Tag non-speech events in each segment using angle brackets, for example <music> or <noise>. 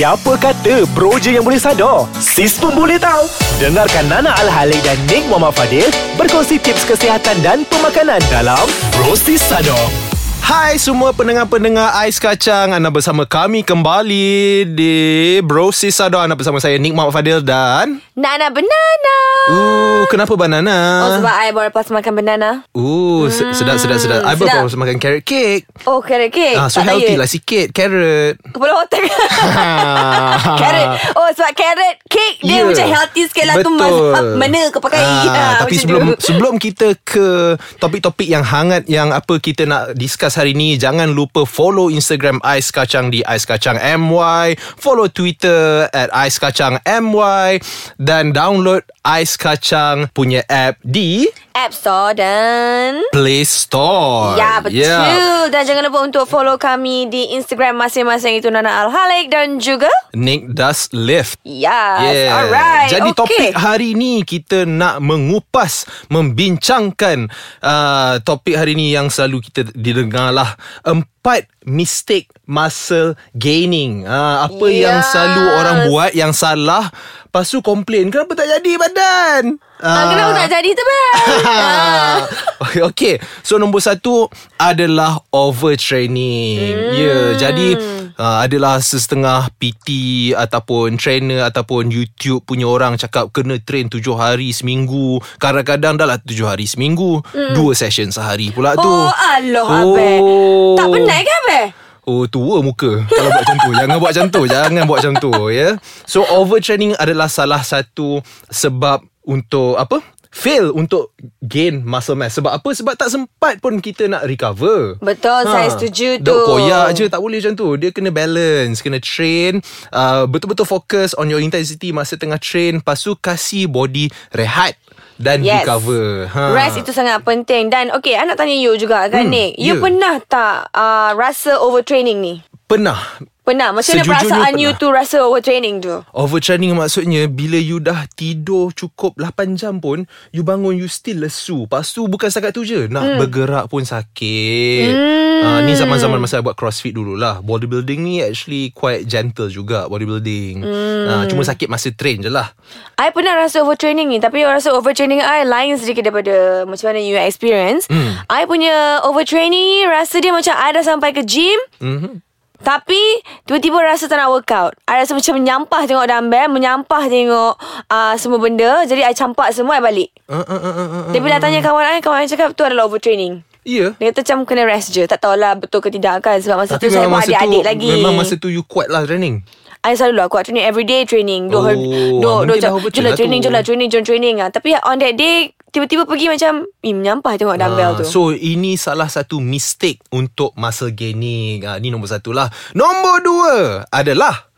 Siapa kata bro je yang boleh sadar? Sis pun boleh tahu. Dengarkan Nana Al-Halik dan Nick Muhammad Fadil berkongsi tips kesihatan dan pemakanan dalam Bro Sis Sadar. Hai semua pendengar-pendengar Ais Kacang Anda bersama kami kembali Di Bro Sisado Anda bersama saya Nick Muhammad Fadil dan Nana banana. Uh, kenapa banana? Oh sebab I baru lepas makan banana. Uh, hmm, sedap sedap sedap. I baru sedap. makan carrot cake. Oh carrot cake. Ah, so Tak healthy diet. lah sikit carrot. Kepala otak. <laughs> carrot. Oh sebab carrot cake dia Ya. macam healthy sikit lah tu. Betul. Mazhab mana kau pakai. Ah, Ah, <laughs> tapi sebelum tu. sebelum kita ke topik-topik yang hangat yang apa kita nak discuss hari ni, jangan lupa follow Instagram Ais Kacang di Ais Kacang MY, follow Twitter at Ais Kacang MY dan download Ais Kacang punya app di App Store dan Play Store. Ya betul Yeah. Dan jangan lupa untuk follow kami Di Instagram masing-masing Itu Nana Al-Halik Dan juga Nick Does Lift. Yes Alright Jadi okay. topik hari ni kita nak mengupas, membincangkan uh, topik hari ni yang selalu kita didengar lah. Empat mistake muscle gaining. Uh, apa Yes. yang selalu orang buat yang salah. Lepas tu komplain, kenapa tak jadi badan? ah, Kenapa tak jadi tu bang <laughs> ah. Okay So nombor satu Adalah overtraining hmm. Ya yeah, Jadi uh, Adalah sesetengah PT Ataupun trainer Ataupun YouTube punya orang Cakap kena train tujuh hari seminggu. Kadang-kadang dah lah tujuh hari seminggu. Hmm. Dua session sehari pula tu. Oh Allah oh. Abang Tak penat ke abang Oh tua muka. Kalau buat macam tu <laughs> Jangan buat macam tu. Jangan buat macam tu ya. So overtraining adalah salah satu Sebab Untuk Apa Fail untuk gain muscle mass. Sebab apa? Sebab tak sempat pun kita nak recover. Betul saya setuju tu. Dok koyak je Tak boleh macam tu. Dia kena balance Kena train uh, Betul-betul fokus On your intensity Masa tengah train Lepas tu kasih body rehat Dan Yes. recover. Ha. Rest itu sangat penting. Dan okay I nak tanya you juga kan Hmm, Nick. You ya. pernah tak uh, Rasa overtraining ni Pernah Pernah Macam mana perasaan you pernah. tu Rasa overtraining tu Overtraining maksudnya Bila you dah tidur cukup 8 jam pun You bangun you still lesu Lepas tu bukan setakat tu je Nak hmm. bergerak pun sakit hmm. uh, Ni zaman-zaman masa I buat crossfit dululah Bodybuilding ni actually quite gentle juga Bodybuilding hmm. uh, Cuma sakit masa train je lah I pernah rasa overtraining ni Tapi I rasa overtraining I Lain sedikit daripada Macam mana you experience Hmm. I punya overtraining ni Rasa dia macam I dah sampai ke gym mm-hmm. Tapi Tiba-tiba rasa tak nak workout. I rasa macam menyampah tengok dumbbell Menyampah tengok uh, Semua benda. Jadi I campak semua I balik. Uh, uh, uh, uh, uh, Tapi bila tanya kawan I Kawan I cakap tu adalah overtraining. Ya. Dia kata macam kena rest je. Tak tahulah betul ke tidak kan Sebab masa Tapi tu saya tu adik-adik lagi. Memang masa tu you kuat lah training? I selalu lah kuat training. Everyday training. Dua Oh, dua, dua overtrain Jom lah lah training, jom lah training, jom training. Lah. Tapi on that day, tiba-tiba pergi macam, eh menyampah tengok dumbbell Ah, tu. So ini salah satu mistake Untuk muscle gaining ah, Ni nombor satu lah Nombor dua Adalah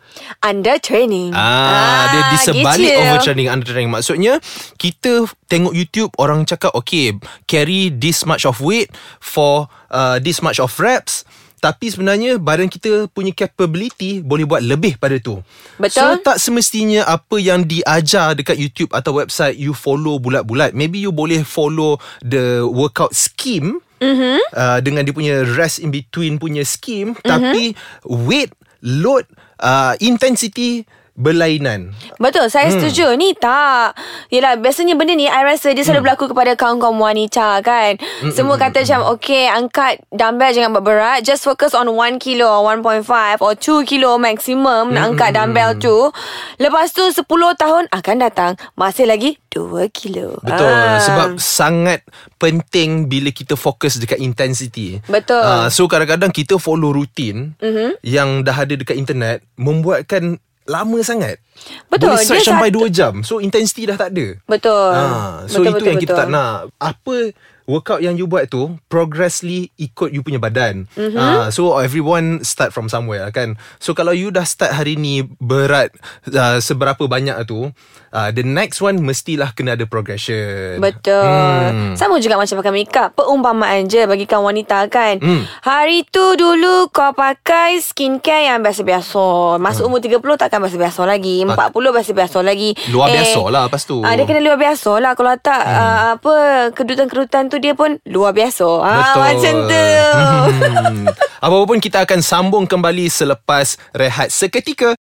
Under training. Ah, dia di sebalik gitu. overtraining undertraining maksudnya kita tengok YouTube orang cakap okay carry this much of weight for uh, this much of reps tapi sebenarnya badan kita punya capability boleh buat lebih pada tu. Betul. So tak semestinya apa yang diajar dekat YouTube atau website you follow bulat-bulat. Maybe you boleh follow the workout scheme mm-hmm. uh, dengan dia punya rest in between punya scheme mm-hmm. tapi weight load uh, intensity berlainan. Betul, saya Hmm. setuju. Ni tak. Yelah, biasanya benda ni, I rasa dia Hmm. selalu berlaku kepada kaum-kaum wanita kan. Semua kata macam, okay, angkat dumbbell jangan berat. Just focus on 1 kilo or 1.5 or 2 kilo maximum Hmm, nak angkat dumbbell tu. Lepas tu 10 tahun akan datang, masih lagi 2 kilo. Betul Ah. Sebab sangat penting Bila kita fokus dekat intensity Betul. Ah, So kadang-kadang kita follow rutin mm-hmm. Yang dah ada dekat internet Membuatkan lama sangat Betul, Boleh stretch dia sampai satu- 2 jam So intensity dah tak ada Betul. Ah, so betul, itu betul, yang kita betul. tak nak. Apa workout yang you buat tu progressively ikut you punya badan. Mm-hmm. Uh, so everyone start from somewhere kan. So kalau you dah start hari ni berat uh, seberapa banyak tu, uh, the next one mestilah kena ada progression. Betul Hmm. Sama juga macam pakai makeup Perumpamaan je Bagi kaum wanita kan Hmm. Hari tu dulu Kau pakai skincare Yang biasa-biasa Masuk umur 30 Takkan biasa-biasa lagi 40 biasa-biasa lagi Hmm. Luar biasa lah lepas tu. ah, Dia kena luar biasa lah Kalau tak hmm. ah, Apa Kedutan-kedutan tu Dia pun Luar biasa ah, Betul. Macam tu Hmm. <laughs> Apa-apa pun kita akan sambung kembali selepas rehat seketika.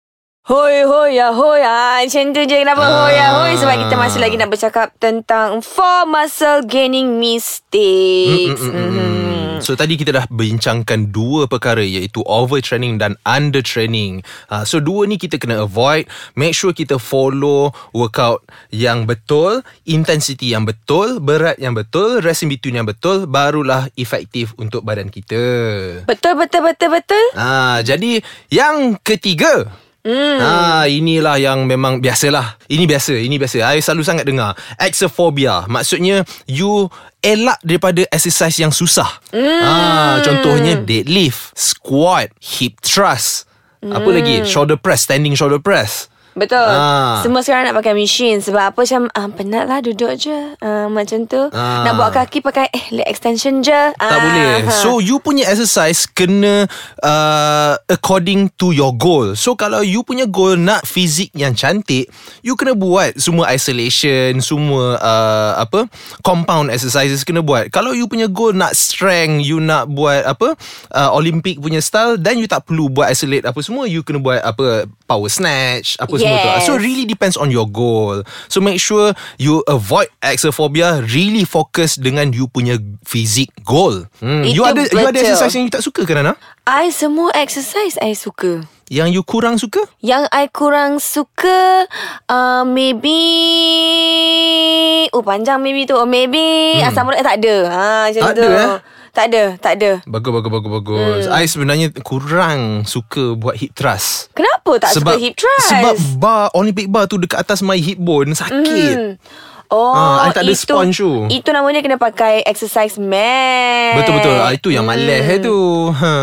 Hoi hoi ya hoi ah, Macam tu je Kenapa Ah. hoi ya hoi Sebab kita masih lagi nak bercakap Tentang Four muscle gaining mistakes Mm, mm, mm, mm. So tadi kita dah bincangkan dua perkara iaitu overtraining dan undertraining. Ha, so dua ni kita kena avoid. Make sure kita follow workout yang betul, intensity yang betul, berat yang betul, rest in between yang betul barulah efektif untuk badan kita. Betul betul betul betul Ah, jadi yang ketiga. Hmm. Ah, inilah yang memang biasalah. Ini biasa, ini biasa. I selalu sangat dengar. Exophobia. Maksudnya you elak daripada exercise yang susah. Hmm. Ah, contohnya deadlift, squat, hip thrust. Apa lagi? Shoulder press, standing shoulder press. Betul. Ah. Semua sekarang nak pakai mesin Sebab apa macam ah, Penat lah duduk je. Ah, Macam tu. Ah. Nak buat kaki pakai Eh leg extension je. Tak ah, boleh. Ha. So you punya exercise Kena uh, According to your goal. So kalau you punya goal Nak fizik yang cantik You kena buat Semua isolation Semua uh, Apa Compound exercises Kena buat. Kalau you punya goal Nak strength You nak buat Apa uh, Olympic punya style Then you tak perlu Buat isolate Apa semua You kena buat Apa Power snatch Apa semua tu Yes. So really depends on your goal So make sure You avoid exophobia Really fokus Dengan you punya Fizik goal hmm. You Itu ada You ada betul. exercise yang you tak suka ke Nana? I semua exercise I suka Yang you kurang suka? Yang I kurang suka uh, Maybe Oh panjang maybe tu maybe hmm. Asam urat tak ada ha, Macam Tak tu ada, eh? Tak ada Tak ada Bagus bagus bagus bagus. Hmm. I sebenarnya kurang suka buat hip thrust. Kenapa tak suka hip thrust Sebab bar Olympic bar tu dekat atas my hip bone sakit. Hmm. Oh, Ah, I tak ada itu, sponge tu. Itu namanya kena pakai exercise mat. Betul betul. Ah, itu yang malas hmm. tu. Ha.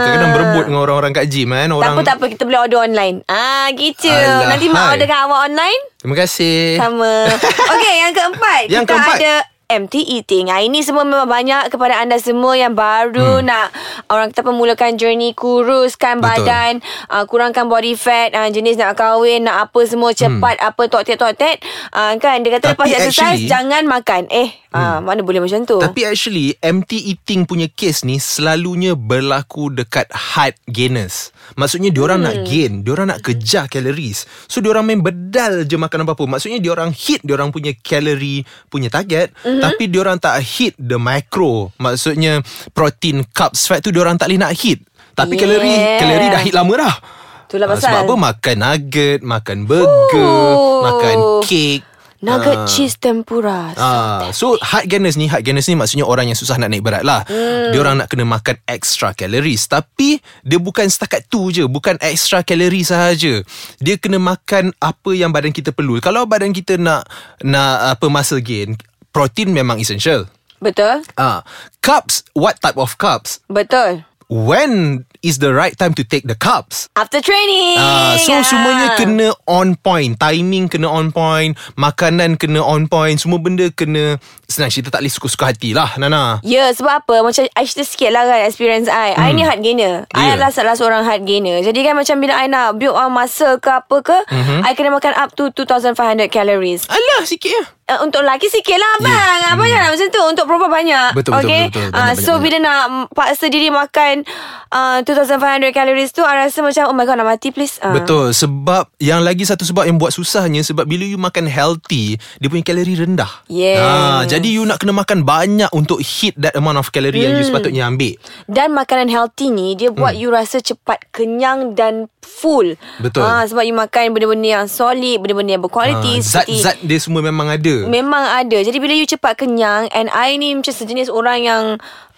Kadang-kadang berebut dengan orang-orang kat gym kan. Tak Orang apa, tak apa. Kita boleh order online. Ah, gitu. Alah, Nanti mak hai. orderkan awak online. Terima kasih. Sama. <laughs> Okey, yang keempat. Yang kita keempat. ada empty eating. Ha, ini semua memang banyak kepada anda semua yang baru hmm. nak orang kita memulakan journey kuruskan Betul. badan, uh, kurangkan body fat, uh, jenis nak kahwin, nak apa semua cepat, hmm. apa tok-tek-tok-tek. Uh, kan, dia kata Tapi lepas exercise, actually- jangan makan. Eh, hmm. uh, mana boleh macam tu? Tapi actually empty eating punya case ni selalunya berlaku dekat height gainers. Maksudnya diorang hmm. nak gain, diorang nak kejar calories. So diorang main bedal je makan apa-apa. Maksudnya diorang hit diorang punya calorie punya target Mhm. Mm-hmm. tapi diorang tak hit the macro. Maksudnya protein, carbs, fat tu diorang tak boleh nak hit. Tapi Yeah. kalori kalori dah hit lama dah. Itulah Ah, pasal. Sebab apa makan nugget, makan burger, Ooh. makan cake. Nugget Ah. cheese tempura. Ah, so height gainers ni Height gainers ni maksudnya Orang yang susah nak naik berat lah hmm. Dia orang nak kena makan Extra calories Tapi Dia bukan setakat tu je Bukan extra calories sahaja Dia kena makan Apa yang badan kita perlu Kalau badan kita nak Nak apa muscle gain Protein memang essential Betul? Ah, Carbs What type of carbs Betul. When is the right time to take the carbs After training. Ah, so Ah. semuanya kena on point Timing kena on point Makanan kena on point Semua benda kena Senang cerita tak boleh suka-suka hati lah Nana Ya sebab apa Macam I cerita sikit lah kan Experience I hmm. I ni heart gainer I Ya. adalah salah seorang heart gainer Jadi kan macam Bila I nak build on muscle ke apa ke Mhm. mm-hmm. I kena makan up to 2500 calories Alah sikit ya uh, Untuk lelaki sikit lah abang yeah. Abang jangan macam tu Untuk perempuan banyak. Betul, betul, okay? betul, betul. Ah, Banyak, So banyak, bila nak mm, Paksa diri makan uh, 2500 calories tu I rasa macam Oh my god nak mati please Ah. Betul Sebab Yang lagi satu sebab Yang buat susahnya Sebab bila you makan healthy Dia punya kalori rendah Yes. Ah, Jadi you nak kena makan banyak Untuk hit that amount of calorie Yang you Hmm. sepatutnya ambil Dan makanan healthy ni Dia buat hmm. you rasa cepat kenyang dan full Betul. Ah, Sebab you makan benda-benda yang solid Benda-benda yang berkualiti seperti- Zat-zat dia semua memang ada Memang ada Jadi bila you cepat kenyang And I ni macam sejenis orang yang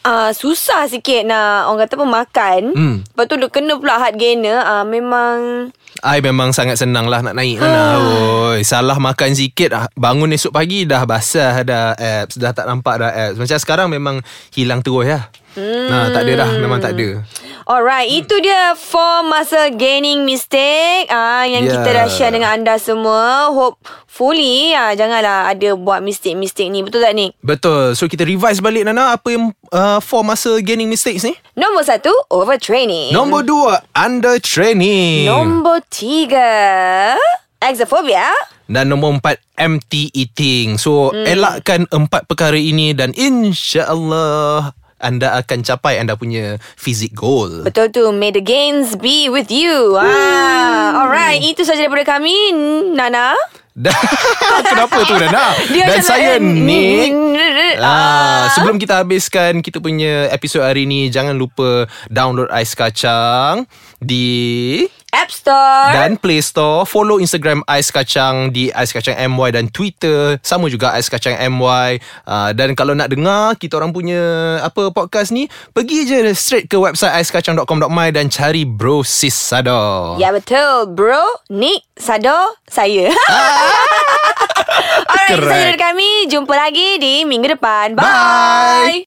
uh, Susah sikit nak Orang kata apa makan Hmm. Lepas tu dia kena pula heart gainer uh, Memang I memang sangat senang lah nak naik mana. Oi, salah makan sikit bangun esok pagi dah basah dah abs, dah tak nampak dah abs. Macam sekarang memang hilang terus lah. Hmm. Nah, tak ada dah, memang tak ada. Alright, hmm. itu dia four muscle gaining mistake ah yang Yeah. kita dah share dengan anda semua. Hopefully ah janganlah ada buat mistake-mistake ni. Betul tak Nick? Betul. So kita revise balik Nana apa yang uh, four muscle gaining mistakes ni? Nombor satu, overtraining. Nombor dua, under training. Nombor tiga, exophobia. Dan nombor empat, empty eating. So, hmm. elakkan empat perkara ini dan insya-Allah anda akan capai anda punya fizik goal. Betul tu May the gains be with you ah, Alright Itu saja daripada kami Nana <laughs> kenapa tu Nana? <laughs> Dia Dan saya Nick. Ah. Ah, sebelum kita habiskan kita punya episod hari ni jangan lupa download Ais Kacang di App Store. Dan Play Store. Follow Instagram Ais Kacang di Ais Kacang MY dan Twitter. Sama juga Ais Kacang MY uh, dan kalau nak dengar kita orang punya apa podcast ni pergi je straight ke website aiskacang.com.my dan cari Bro Sis Sada. Ya betul. Bro Nick Sado Saya. <laughs> Alright itu Correct. dari kami Jumpa lagi di minggu depan. Bye, Bye.